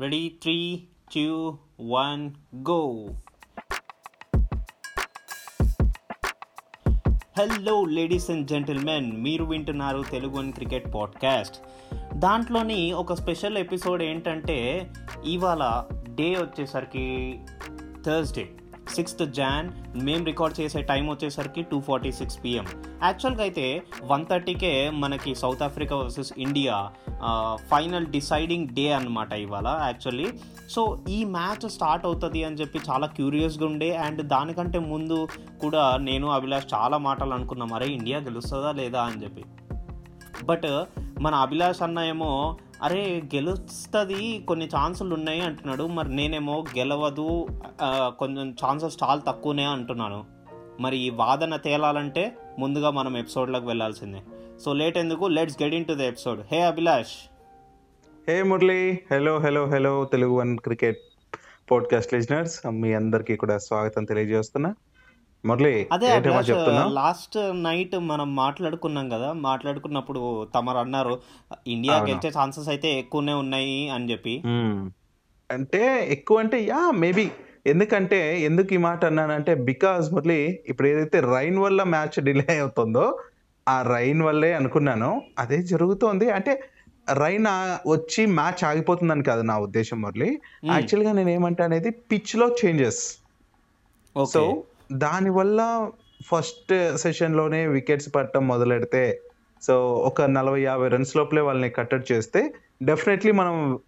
Ready three two one go hello ladies and gentlemen మీరు వింటున్నారు Telugu and cricket podcast. దాంట్లోని ఒక స్పెషల్ ఎపిసోడ్ ఏంటంటే ఇవాళ డే వచ్చేసరికి థర్స్డే సిక్స్త్ జాన్ మేము రికార్డ్ చేసే టైం వచ్చేసరికి టూ ఫార్టీ సిక్స్ పిఎం యాక్చువల్గా అయితే వన్ థర్టీకే మనకి South Africa versus India final deciding day అనమాట ఇవాళ యాక్చువల్లీ సో ఈ మ్యాచ్ స్టార్ట్ అవుతుంది అని చెప్పి చాలా క్యూరియస్గా ఉండే అండ్ దానికంటే ముందు కూడా నేను అభిలాష్ చాలా మాటలు అనుకున్నాం. అరే ఇండియా గెలుస్తుందా లేదా అని చెప్పి. బట్ మన అభిలాష్ అన్న ఏమో అరే గెలుస్తుంది కొన్ని ఛాన్సులు ఉన్నాయి అంటున్నాడు. మరి నేనేమో గెలవదు కొంచెం ఛాన్సెస్ చాలా తక్కువనే అంటున్నాను. మరి ఈ వాదన తేలాలంటే ముందుగా మనం ఎపిసోడ్లోకి వెళ్ళాల్సిందే. సో లేట్ ఎందుకు? Let's get in to the episode hey Abhilash hey Murali hello hello hello Telugu one cricket podcast listeners మీ అందరికీ కూడా స్వాగతం తెలియజేస్తున్నా. మురళి అదే లాస్ట్ నైట్ మనం మాట్లాడుకున్నాం కదా మాట్లాడుకున్నప్పుడు తమరు అన్నారు ఇండియా. గెలిచే ఛాన్సెస్ అయితే ఎక్కువనే ఉన్నాయి అని చెప్పి. అంటే ఎక్కువ అంటే యా మేబీ. ఎందుకంటే ఎందుకు ఈ మాట అన్నానంటే బికాస్ మురళి ఇప్పుడు ఏదైతే రైన్ వల్ల మ్యాచ్ డిలే అవుతుందో ఆ రైన్ వల్లే అనుకున్నాను. అదే జరుగుతోంది. అంటే రైన్ వచ్చి మ్యాచ్ ఆగిపోతుందని కాదు నా ఉద్దేశం మురళి. యాక్చువల్గా నేను ఏమంటా అనేది పిచ్లో చేంజెస్ సో దానివల్ల ఫస్ట్ సెషన్లోనే వికెట్స్ పట్టడం మొదలెడితే సో ఒక నలభై యాభై రన్స్ లోపలే వాళ్ళని కట్టడి చేస్తే డెఫినెట్లీ మనం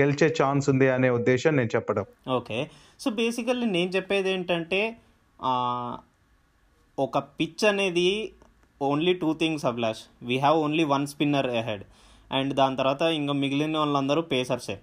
గెలిచే ఛాన్స్ ఉంది అనే ఉద్దేశం నేను చెప్పడం. ఓకే. సో బేసికల్లీ నేను చెప్పేది ఏంటంటే ఒక పిచ్ అనేది only two things Abhilash. We have only one spinner head and దాని తర్వాత ఇంకా మిగిలిన వాళ్ళందరూ పేసర్సే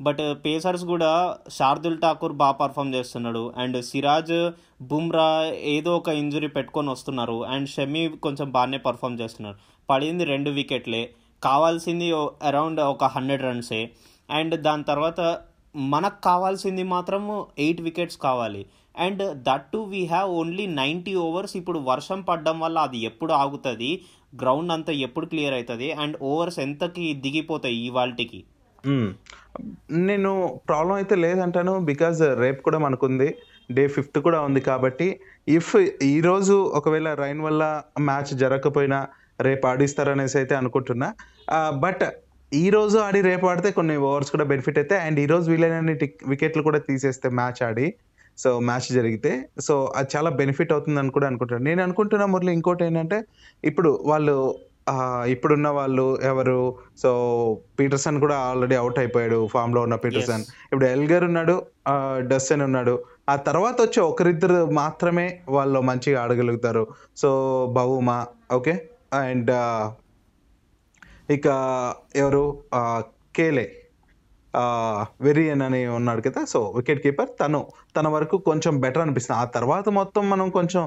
బట్ పేసర్స్ కూడా శార్దుల్ ఠాకూర్ బాగా పర్ఫామ్ చేస్తున్నాడు. అండ్ సిరాజ్ బుమ్రా ఏదో ఒక ఇంజురీ పెట్టుకొని వస్తున్నారు. అండ్ షమీ కొంచెం బాగానే పర్ఫామ్ చేస్తున్నారు. పడింది రెండు వికెట్లే. కావాల్సింది అరౌండ్ ఒక హండ్రెడ్ రన్సే. అండ్ దాని తర్వాత మనకు కావాల్సింది మాత్రం ఎయిట్ వికెట్స్ కావాలి. And that to we have only ninety overs. ఇప్పుడు వర్షం పడడం వల్ల అది ఎప్పుడు ఆగుతుంది? గ్రౌండ్ అంతా ఎప్పుడు క్లియర్ అవుతుంది అండ్ ఓవర్స్ ఎంతకి దిగిపోతాయి ఇవాల్టికి? Hmm. నేను ప్రాబ్లం అయితే లేదంటాను బికాజ్ రేపు కూడా మనకుంది డే ఫిఫ్త్ కూడా ఉంది కాబట్టి ఇఫ్ ఈరోజు ఒకవేళ రైన్ వల్ల మ్యాచ్ జరగకపోయినా రేపు ఆడిస్తారనేసి అయితే అనుకుంటున్నా. బట్ ఈ రోజు ఆడి రేపు ఆడితే కొన్ని ఓవర్స్ కూడా బెనిఫిట్ అయితే అండ్ ఈ రోజు వీలైనన్ని వికెట్లు కూడా తీసేస్తే మ్యాచ్ ఆడి సో మ్యాచ్ జరిగితే. సో అది చాలా బెనిఫిట్ అవుతుందని కూడా అనుకుంటున్నాను నేను అనుకుంటున్నా మురళి ఇంకోటి ఏంటంటే ఇప్పుడు వాళ్ళు ఇప్పుడున్న వాళ్ళు ఎవరు? సో పీటర్సన్ కూడా ఆల్రెడీ అవుట్ అయిపోయాడు ఫామ్లో ఉన్న పీటర్సన్. ఇప్పుడు ఎల్గర్ ఉన్నాడు డస్సన్ ఉన్నాడు. ఆ తర్వాత వచ్చే ఒకరిద్దరు మాత్రమే వాళ్ళు మంచిగా ఆడగలుగుతారు. So Bavuma okay? అండ్ ఇక ఎవరు? కేలే. వెరియన్ అని ఉన్నాడు కదా సో వికెట్ కీపర్ తను. తన వరకు కొంచెం బెటర్ అనిపిస్తుంది. ఆ తర్వాత మొత్తం మనం కొంచెం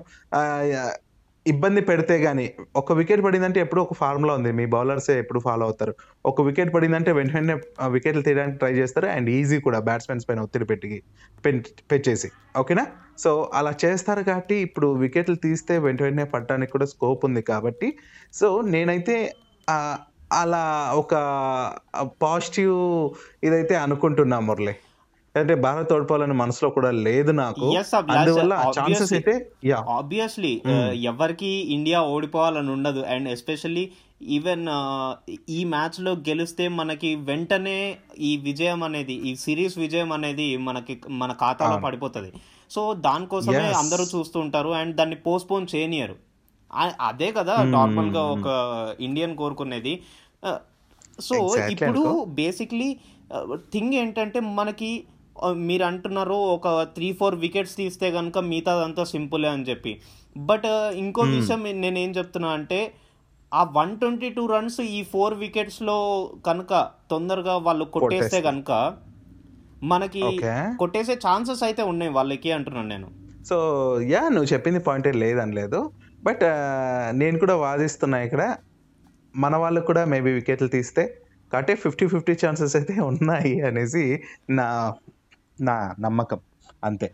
ఇబ్బంది పెడితే కానీ ఒక వికెట్ పడిందంటే ఎప్పుడు ఒక ఫార్ములా ఉంది. మీ బౌలర్సే ఎప్పుడు ఫాలో అవుతారు. ఒక వికెట్ పడిందంటే వెంటనే వికెట్లు తీయడానికి ట్రై చేస్తారు. అండ్ ఈజీ కూడా బ్యాట్స్మెన్స్ పైన ఒత్తిడి పెట్టి పెట్టేసి ఓకేనా? సో అలా చేస్తారు కాబట్టి ఇప్పుడు వికెట్లు తీస్తే వెంట వెంటనే పట్టడానికి కూడా స్కోప్ ఉంది కాబట్టి. సో నేనైతే అలా ఒక పాజిటివ్ ఇదైతే అనుకుంటున్నా మురళి. అంటే భారత్ ఓడిపోవాలని మనసులో కూడా లేదు నాకు అందువల్ల ఛాన్సెస్. అయితే యా ఆబ్వియస్లీ ఎవరికి ఇండియా ఓడిపోవాలని ఉండదు అండ్ ఎస్పెషల్లీ ఈవెన్ ఈ మ్యాచ్లో గెలిస్తే మనకి వెంటనే ఈ విజయం అనేది ఈ సిరీస్ విజయం అనేది మనకి మన ఖాతాలో. పడిపోతుంది సో దానికోసమే. అందరూ చూస్తూ ఉంటారు అండ్ దాన్ని పోస్ట్పోన్ చేయనియరు అదే కదా నార్మల్గా ఒక ఇండియన్ కోరుకునేది సో Exactly ఇప్పుడు. బేసిక్లీ థింగ్ ఏంటంటే మనకి మీరు అంటున్నారు ఒక త్రీ ఫోర్ వికెట్స్ తీస్తే కనుక మిగతాదంతా సింపులే అని చెప్పి బట్ ఇంకో విషయం నేను ఏం చెప్తున్నా అంటే ఆ వన్ ట్వంటీ టూ రన్స్ ఈ ఫోర్ వికెట్స్లో కనుక తొందరగా వాళ్ళు కొట్టేస్తే. కనుక మనకి. కొట్టేసే ఛాన్సెస్ అయితే ఉన్నాయి వాళ్ళకి అంటున్నాను నేను సో యా నువ్వు చెప్పింది పాయింట్ లేదని లేదు బట్ నేను కూడా వాదిస్తున్నా ఇక్కడ మన వాళ్ళు కూడా మేబీ వికెట్లు తీస్తే కాబట్టి ఫిఫ్టీ ఫిఫ్టీ ఛాన్సెస్ అయితే ఉన్నాయి అనేసి నా నా నమ్మకం అంతే.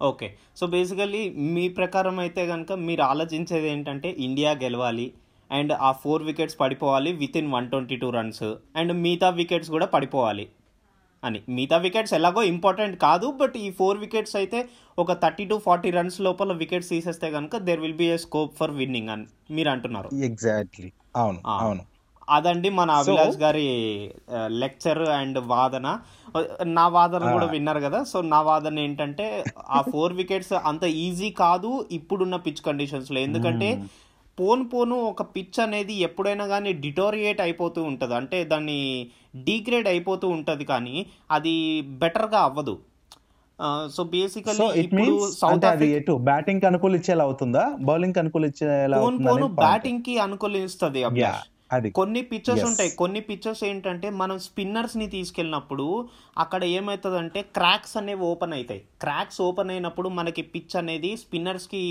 ఓకే. సో బేసికల్లీ మీ ప్రకారం అయితే కనుక మీరు ఆలోచించేది ఏంటంటే ఇండియా గెలవాలి అండ్ ఆ four wickets పడిపోవాలి with in one twenty two runs and మిగతా వికెట్స్ కూడా పడిపోవాలి అని. మిగతా వికెట్స్ ఎలాగో ఇంపార్టెంట్ కాదు బట్ ఈ ఫోర్ వికెట్స్ అయితే ఒక థర్టీ టు ఫార్టీ రన్స్ లోపల వికెట్స్ తీసేస్తే కనుక there will be a scope for winning అని మీరు అంటున్నారు. ఎగ్జాక్ట్లీ అవును. అవును. అదండి మన అభిలాష్ గారి లెక్చర్ అండ్ వాదన. నా వాదన కూడా విన్నారు కదా. సో నా వాదన ఏంటంటే ఆ ఫోర్ వికెట్స్ అంత ఈజీ కాదు ఇప్పుడున్న పిచ్ కండిషన్స్లో ఎందుకంటే పోను పోను ఒక పిచ్ అనేది ఎప్పుడైనా కానీ డిటోరియేట్ అయిపోతూ ఉంటుంది. అంటే దాన్ని డీగ్రేడ్ అయిపోతూ ఉంటుంది కానీ అది బెటర్గా అవ్వదు. సో బేసికలీ ఇప్పుడు సౌత్ ఆఫ్రికా బ్యాటింగ్కి అనుకూలించేలా అవుతుందా? బౌలింగ్కి అనుకూలించేలా పోను పోను. బ్యాటింగ్కి అనుకూలిస్తుంది అది. కొన్ని పిక్చర్స్. ఉంటాయి. కొన్ని పిక్చర్స్ ఏంటంటే మనం స్పిన్నర్స్ని తీసుకెళ్ళినప్పుడు అక్కడ ఏమవుతుందంటే క్రాక్స్ అనేవి ఓపెన్ అవుతాయి క్రాక్స్ ఓపెన్ అయినప్పుడు మనకి పిచ్ అనేది స్పిన్నర్స్కి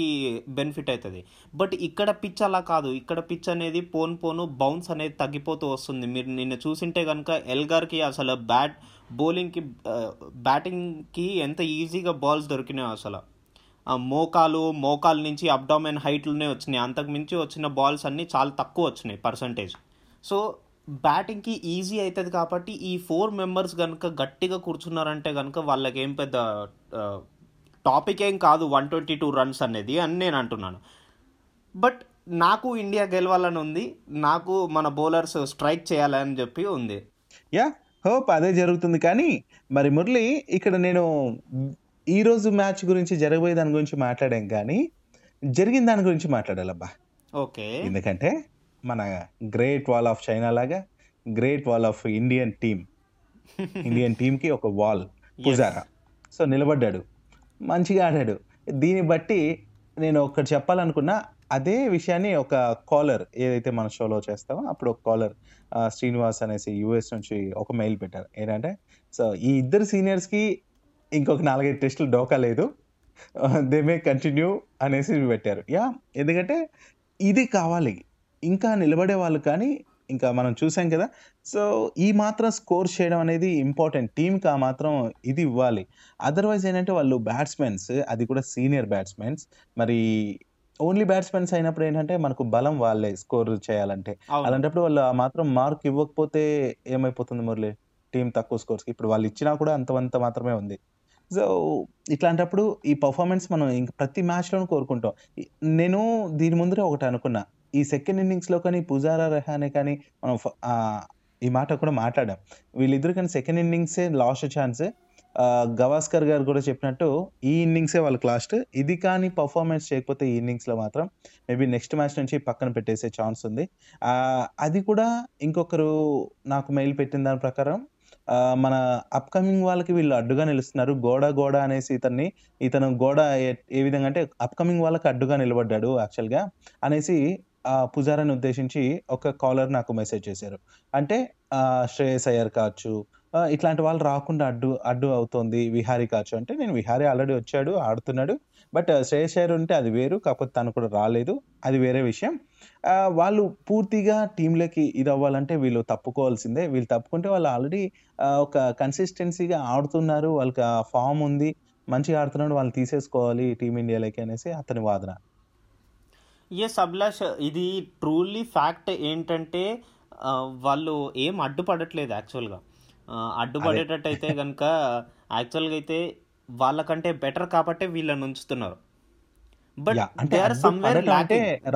బెనిఫిట్ అవుతుంది బట్ ఇక్కడ పిచ్ అలా కాదు. ఇక్కడ పిచ్ అనేది పోను పోను బౌన్స్ అనేది తగ్గిపోతూ వస్తుంది. మీరు నిన్న చూసింటే కనుక ఎల్గార్కి అసలు బ్యాట్ బౌలింగ్కి బ్యాటింగ్కి ఎంత ఈజీగా బాల్స్ దొరికినాయి అసలు. మోకాలు మోకాల నుంచి అబ్డామెన్ హైట్లోనే వచ్చినాయి. అంతకుమించి వచ్చిన బాల్స్ అన్నీ చాలా తక్కువ వచ్చినాయి పర్సంటేజ్ సో బ్యాటింగ్కి ఈజీ అవుతుంది కాబట్టి ఈ ఫోర్ మెంబర్స్ కనుక గట్టిగా కూర్చున్నారంటే కనుక వాళ్ళకి ఏం పెద్ద టాపిక్ ఏం కాదు వన్ ట్వంటీ టూ రన్స్ అనేది అని నేను అంటున్నాను. బట్ నాకు ఇండియా గెలవాలని ఉంది. నాకు మన బౌలర్స్ స్ట్రైక్ చేయాలని చెప్పి ఉంది. యా హోప్ అదే జరుగుతుంది. కానీ మరి మురళి ఇక్కడ నేను ఈ రోజు మ్యాచ్ గురించి జరగబోయే దాని గురించి మాట్లాడాం కానీ జరిగిన దాని గురించి మాట్లాడాలబ్బా. ఓకే. ఎందుకంటే మన గ్రేట్ వాల్ ఆఫ్ చైనా లాగా great wall of Indian team. Indian టీంకి ఒక వాల్ పుజారా. సో నిలబడ్డాడు మంచిగా ఆడాడు. దీన్ని బట్టి నేను ఒకటి చెప్పాలనుకున్నా అదే విషయాన్ని ఒక కాలర్ ఏదైతే మన షోలో చేస్తామో అప్పుడు ఒక కాలర్ శ్రీనివాస్ అనేసి యూఎస్ నుంచి ఒక మెయిల్ పెట్టారు. ఏంటంటే సో ఈ ఇద్దరు సీనియర్స్కి ఇంకొక నాలుగైదు టెస్టులు డోకా లేదు. దే మే కంటిన్యూ అనేసి పెట్టారు. యా ఎందుకంటే ఇది కావాలి. ఇంకా నిలబడే వాళ్ళు కానీ ఇంకా మనం చూసాం కదా. సో ఈ మాత్రం స్కోర్ చేయడం అనేది ఇంపార్టెంట్ టీంకి ఆ మాత్రం ఇది ఇవ్వాలి. అదర్వైజ్ ఏంటంటే వాళ్ళు బ్యాట్స్మెన్స్ అది కూడా సీనియర్ బ్యాట్స్మెన్స్ మరి ఓన్లీ బ్యాట్స్మెన్స్ అయినప్పుడు ఏంటంటే మనకు బలం వాళ్ళే స్కోర్ చేయాలంటే. అలాంటప్పుడు వాళ్ళు ఆ మాత్రం మార్క్ ఇవ్వకపోతే ఏమైపోతుంది మురళి? టీం తక్కువ స్కోర్స్ ఇప్పుడు వాళ్ళు ఇచ్చినా కూడా అంతవంత మాత్రమే ఉంది. సో ఇట్లాంటప్పుడు ఈ పర్ఫార్మెన్స్ మనం ఇంక ప్రతి మ్యాచ్లోనూ కోరుకుంటాం. నేను దీని ముందరే ఒకటి అనుకున్నా. ఈ సెకండ్ ఇన్నింగ్స్లో కానీ పుజారా రెహానే కానీ మనం ఈ మాట కూడా మాట్లాడాం. వీళ్ళిద్దరు కానీ సెకండ్ ఇన్నింగ్సే లాస్ట్ ఛాన్స్. గవాస్కర్ గారు కూడా చెప్పినట్టు ఈ ఇన్నింగ్సే వాళ్ళకి లాస్ట్. ఇది కానీ పర్ఫార్మెన్స్ చేయకపోతే ఈ ఇన్నింగ్స్లో మాత్రం మేబీ నెక్స్ట్ మ్యాచ్ నుంచి పక్కన పెట్టేసే ఛాన్స్ ఉంది. అది కూడా ఇంకొకరు నాకు మెయిల్ పెట్టిన దాని ప్రకారం మన అప్కమింగ్ వాళ్ళకి వీళ్ళు అడ్డుగా నిలుస్తున్నారు. గోడ గోడ అనేసి ఇతన్ని ఇతను గోడ ఏ- విధంగా అంటే అప్కమింగ్ వాళ్ళకి అడ్డుగా నిలబడ్డాడు యాక్చువల్గా అనేసి పుజారాని ఉద్దేశించి ఒక కాలర్ నాకు మెసేజ్ చేశారు. అంటే శ్రేయస్ అయ్యర్ కావచ్చు ఇట్లాంటి వాళ్ళు రాకుండా అడ్డు అడ్డు అవుతుంది విహారీ కావచ్చు. అంటే నేను విహారీ ఆల్రెడీ వచ్చాడు ఆడుతున్నాడు. బట్ శ్రేయస్ అయ్యర్ ఉంటే అది వేరు కాకపోతే తను కూడా రాలేదు. అది వేరే విషయం. వాళ్ళు పూర్తిగా టీంలోకి ఇది అవ్వాలంటే వీళ్ళు తప్పుకోవాల్సిందే. వీళ్ళు తప్పుకుంటే వాళ్ళు ఆల్రెడీ ఒక కన్సిస్టెన్సీగా ఆడుతున్నారు. వాళ్ళకి ఫామ్ ఉంది. మంచిగా ఆడుతున్నాడు వాళ్ళు తీసేసుకోవాలి టీమిండియాలోకి అనేసి అతని వాదన. ఎస్ అభిలాష్ ఇది ట్రూలీ ఫ్యాక్ట్ ఏంటంటే వాళ్ళు ఏం అడ్డుపడట్లేదు యాక్చువల్గా అడ్డుపడేటట్టయితే కనుక యాక్చువల్గా అయితే వాళ్ళకంటే బెటర్ కాబట్టే వీళ్ళని ఉంచుతున్నారు. బట్ దే ఆర్ సమ్వేర్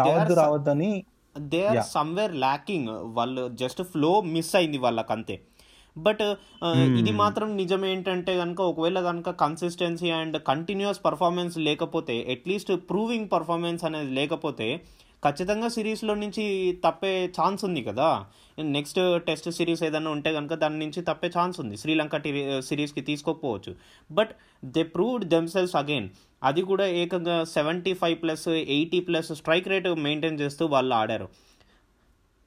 రావద్దు రావద్దు అని దే ఆర్. సమ్వేర్ ల్యాకింగ్ వాళ్ళు జస్ట్ ఫ్లో మిస్ అయింది వాళ్ళకి అంతే బట్ ఇది మాత్రం నిజం ఏంటంటే కనుక ఒకవేళ కనుక కన్సిస్టెన్సీ అండ్ కంటిన్యూస్ పర్ఫార్మెన్స్ లేకపోతే అట్లీస్ట్ ప్రూవింగ్ పర్ఫార్మెన్స్ అనేది లేకపోతే ఖచ్చితంగా సిరీస్లో నుంచి తప్పే ఛాన్స్ ఉంది కదా. నెక్స్ట్ టెస్ట్ సిరీస్ ఏదైనా ఉంటే కనుక దాని నుంచి తప్పే ఛాన్స్ ఉంది. శ్రీలంక టి- సిరీస్కి తీసుకోకపోవచ్చు. But they proved themselves again అది కూడా ఏకంగా seventy five plus eighty plus strike rate maintain చేస్తూ వాళ్ళు ఆడారు.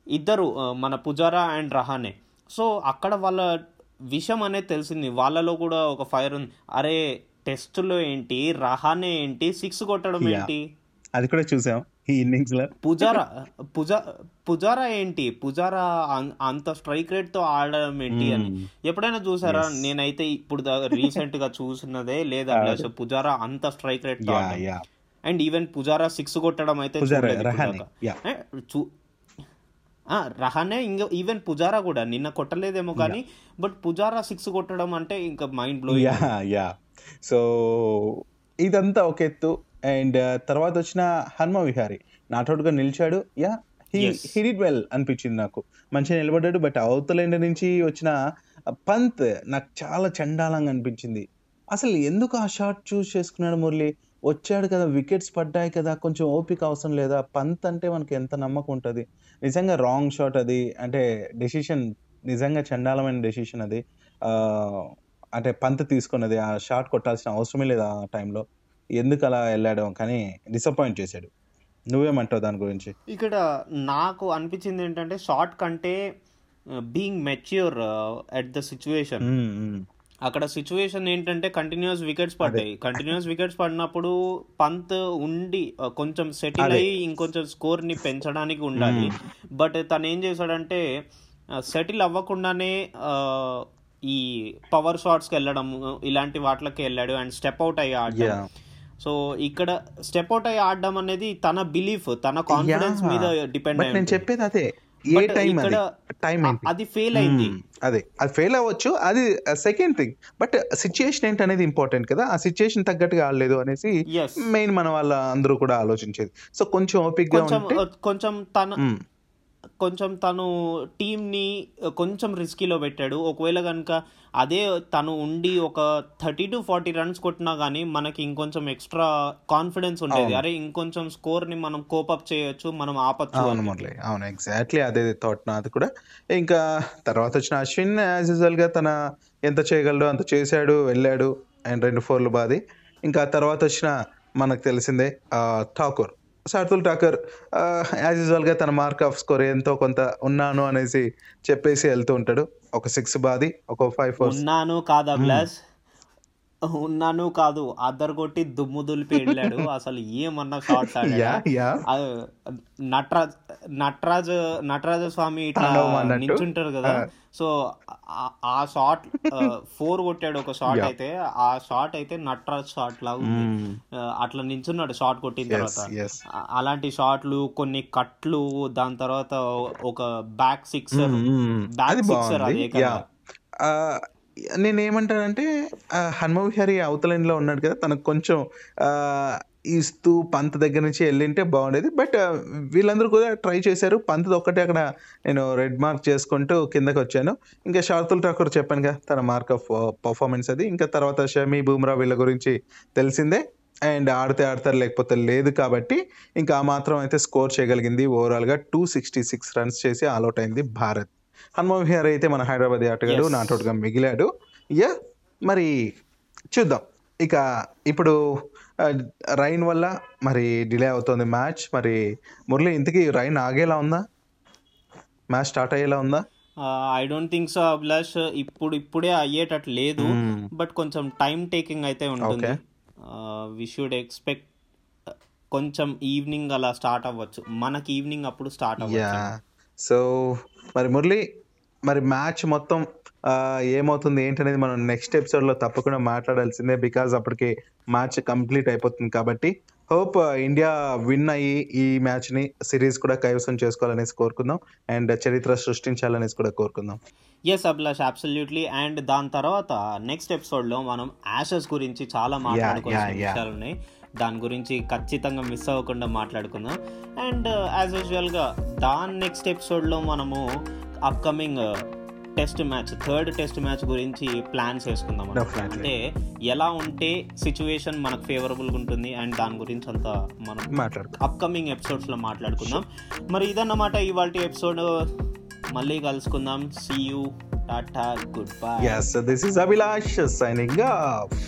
ఇద్దరు మన పుజారా అండ్ రహానే. సో అక్కడ వాళ్ళ విషయం అనేది తెలిసింది. వాళ్ళలో కూడా ఒక ఫైర్ ఉంది. అరే టెస్టులో ఏంటి? రహానే ఏంటి? సిక్స్ కొట్టడం. ఏంటి? అది కూడా చూసాం ఈ ఇన్నింగ్స్లో. పుజారా పుజా పుజారా ఏంటి? పుజారా అంత స్ట్రైక్ రేట్తో ఆడడం ఏంటి అని. Hmm. ఎప్పుడైనా చూసారా. నేనైతే ఇప్పుడు రీసెంట్గా చూసినదే లేదా పుజారా అంత స్ట్రైక్ రేట్తో అండ్ ఈవెన్ పుజారా సిక్స్ కొట్టడం అయితే రహానే ఇంకా ఈవెన్ పుజారా కూడా నిన్న కొట్టలేదేమో కానీ బట్ పుజారా సిక్స్ కొట్టడం అంటే ఇంకా mind blow ya ya so ఇదంతా ఒక ఎత్తు. అండ్ తర్వాత వచ్చిన హనుమ విహారి నాటౌట్గా నిలిచాడు. Ya he. He did well అనిపించింది నాకు. మంచిగా నిలబడ్డాడు బట్ అవతల ఎండ్ నుంచి వచ్చిన పంత్ నాకు చాలా చండాలంగా అనిపించింది. అసలు ఎందుకు ఆ షాట్ చూస్ చేసుకున్నాడు మురళి? వచ్చాడు కదా వికెట్స్ పడ్డాయి కదా కొంచెం ఓపిక అవసరం లేదా? పంత్ అంటే మనకి ఎంత నమ్మకం ఉంటుంది? నిజంగా రాంగ్ షాట్ అది అంటే డెసిషన్ నిజంగా చండాలమైన డెసిషన్ అది అంటే పంత్ తీసుకున్నది ఆ షాట్ కొట్టాల్సిన అవసరమే లేదు ఆ టైంలో. ఎందుకు అలా వెళ్ళాడు కానీ డిసప్పాయింట్ చేశాడు. నువ్వేమంటావు దాని గురించి? ఇక్కడ నాకు అనిపించింది ఏంటంటే షార్ట్ కంటే being mature at the situation. అక్కడ సిచ్యువేషన్ ఏంటంటే కంటిన్యూస్ వికెట్స్ పడ్డాయి కంటిన్యూస్ వికెట్స్ పడినప్పుడు పంత్ ఉండి కొంచెం సెటిల్. అయ్యి ఇంకొంచెం స్కోర్ని పెంచడానికి ఉండాలి బట్ తను ఏం చేశాడంటే సెటిల్ అవ్వకుండానే ఈ పవర్ షాట్స్కి వెళ్ళడం ఇలాంటి వాటికి వెళ్ళాడు అండ్ స్టెప్ అవుట్ అయ్యి ఆడడం. సో ఇక్కడ స్టెప్ అవుట్ అయ్యి ఆడడం అనేది తన బిలీఫ్ తన కాన్ఫిడెన్స్. మీద డిపెండ్ నేను. చెప్పేది అదే ఏ టైం అది? టైం అది ఫెయిల్ అయింది. అదే. అది ఫెయిల్ అవ్వచ్చు. అది సెకండ్ థింగ్ బట్ సిచ్యుయేషన్ ఏంటి అనేది ఇంపార్టెంట్ కదా? ఆ సిచ్యుయేషన్ తగ్గట్టుగా ఆడలేదు అనేసి మెయిన్ మన వాళ్ళ అందరూ కూడా ఆలోచించేది. సో కొంచెం ఓపిక్గా కొంచెం ఉంటే కొంచెం తన. కొంచెం తను టీంని కొంచెం రిస్కీలో పెట్టాడు. ఒకవేళ కనుక అదే తను ఉండి ఒక థర్టీ టు ఫార్టీ రన్స్ కొట్టినా కానీ మనకి ఇంకొంచెం ఎక్స్ట్రా కాన్ఫిడెన్స్ ఉండేది. అరే ఇంకొంచెం స్కోర్ని మనం కోపప్ చేయొచ్చు మనం ఆపచ్చు అవును అని. మురళి. అవును ఎగ్జాక్ట్లీ అదే థాట్ నాది కూడా. ఇంకా తర్వాత వచ్చిన అశ్విన్ యాజ్ యూజువల్గా తన ఎంత చేయగలడో అంత చేశాడు వెళ్ళాడు అండ్ రెండు ఫోర్లు బాది. ఇంకా తర్వాత వచ్చిన మనకు తెలిసిందే ఠాకూర్. శార్దుల్ ఠాకూర్ యాజ్ యూజువల్గా తన మార్క్ ఆఫ్ స్కోర్ ఎంతో కొంత ఉన్నాను అనేసి చెప్పేసి వెళ్తూ ఉంటాడు. ఒక సిక్స్ బాది ఒక ఫైవ్ ఫోర్ ఉన్నాను కాదా ప్లస్ ఉన్నాను కాదు అద్దరు కొట్టి దుమ్ము దులిపి వెళ్ళాడు. అసలు ఏమన్నా షార్ట్స్ యా నటరాజ్ నటరాజ్ నటరాజ స్వామి ఇట్లా. నించుంటారు కదా. సో ఆ- షాట్ ఫోర్ కొట్టాడు ఒక షాట్ Yeah. అయితే. ఆ షాట్ అయితే నటరాజ్ షాట్ లాగా ఉంది. అట్లా నించున్నాడు షాట్ కొట్టిన తర్వాత. అలాంటి షాట్లు కొన్ని కట్లు దాని తర్వాత ఒక బ్యాక్ సిక్సర్. బ్యాక్ సిక్సర్ అదే కదా. నేను ఏమంటానంటే ఆ, హనుమ అవతల end ఉన్నాడు కదా తనకు కొంచెం ఇస్తూ పంత్ దగ్గర నుంచి వెళ్ళింటే బాగుండేది. బట్ వీళ్ళందరూ కూడా ట్రై చేశారు. పంత్ ఒక్కటే అక్కడ నేను రెడ్ మార్క్ చేసుకుంటూ కిందకి వచ్చాను. ఇంకా షార్తుల్ ఠాకూర్ చెప్పాను కదా తన మార్క్ ఆఫ్ పర్ఫార్మెన్స్ అది. ఇంకా తర్వాత షమీ బూమ్రా వీళ్ళ గురించి తెలిసిందే. అండ్ ఆడితే ఆడతారు లేకపోతే లేదు కాబట్టి ఇంకా ఆ మాత్రం అయితే స్కోర్ చేయగలిగింది. ఓవరాల్గా టూ సిక్స్టీ సిక్స్ రన్స్ చేసి ఆల్అౌట్ అయింది భారత్. హనుమ విహార్ అయితే మన హైదరాబాద్ ఆటగాడు. నాటౌట్గా మిగిలాడు. యా మరి చూద్దాం. ఇక ఇప్పుడు రైన్ వల్ల మరి డిలే అవుతుంది మ్యాచ్. మరి మురళి ఇంతకీ రైన్ ఆగేలా ఉందా? మ్యాచ్ స్టార్ట్ అయ్యేలా ఉందా? I don't think so Abhilash. ఇప్పుడు ఇప్పుడే అయ్యేటట్టు లేదు. Hmm. బట్ కొంచెం టైం టేకింగ్ అయితే ఉంటుంది. వి షుడ్ ఎక్స్పెక్ట్ కొంచెం ఈవినింగ్ అలా స్టార్ట్ అవ్వచ్చు. మనకి ఈవినింగ్ అప్పుడు స్టార్ట్ అవ్వచ్చు. సో మరి మురళి మరి మ్యాచ్ మొత్తం ఏమవుతుంది ఏంటనేది మనం నెక్స్ట్ ఎపిసోడ్లో తప్పకుండా మాట్లాడాల్సిందే బికాజ్ అప్పటికి మ్యాచ్ కంప్లీట్ అయిపోతుంది కాబట్టి హోప్ ఇండియా విన్ అయ్యి ఈ మ్యాచ్ని సిరీస్ కూడా కైవసం చేసుకోవాలనేసి కోరుకుందాం అండ్ చరిత్ర సృష్టించాలనేసి కూడా కోరుకుందాం. ఎస్ అభిలాష్ అబ్సల్యూట్లీ అండ్ దాని తర్వాత నెక్స్ట్ ఎపిసోడ్లో మనం యాషెస్ గురించి చాలా మాట్లాడుకోవాల్సిన. విషయాలు ఉన్నాయి దాని గురించి ఖచ్చితంగా మిస్ అవ్వకుండా మాట్లాడుకుందాం. అండ్ యాజ్ యూజువల్గా దాని నెక్స్ట్ ఎపిసోడ్లో మనము upcoming test match third test match గురించి ప్లాన్స్ వేసుకుందాం. అంటే ఎలా ఉంటే సిచ్యువేషన్ మనకు ఫేవరబుల్గా ఉంటుంది అండ్ దాని గురించి అంతా మనం అప్కమింగ్ ఎపిసోడ్స్లో మాట్లాడుకుందాం. మరి ఇదన్నమాట ఇవాళ ఎపిసోడ్ మళ్ళీ కలుసుకుందాం. See you tata goodbye this is Abhilash signing off.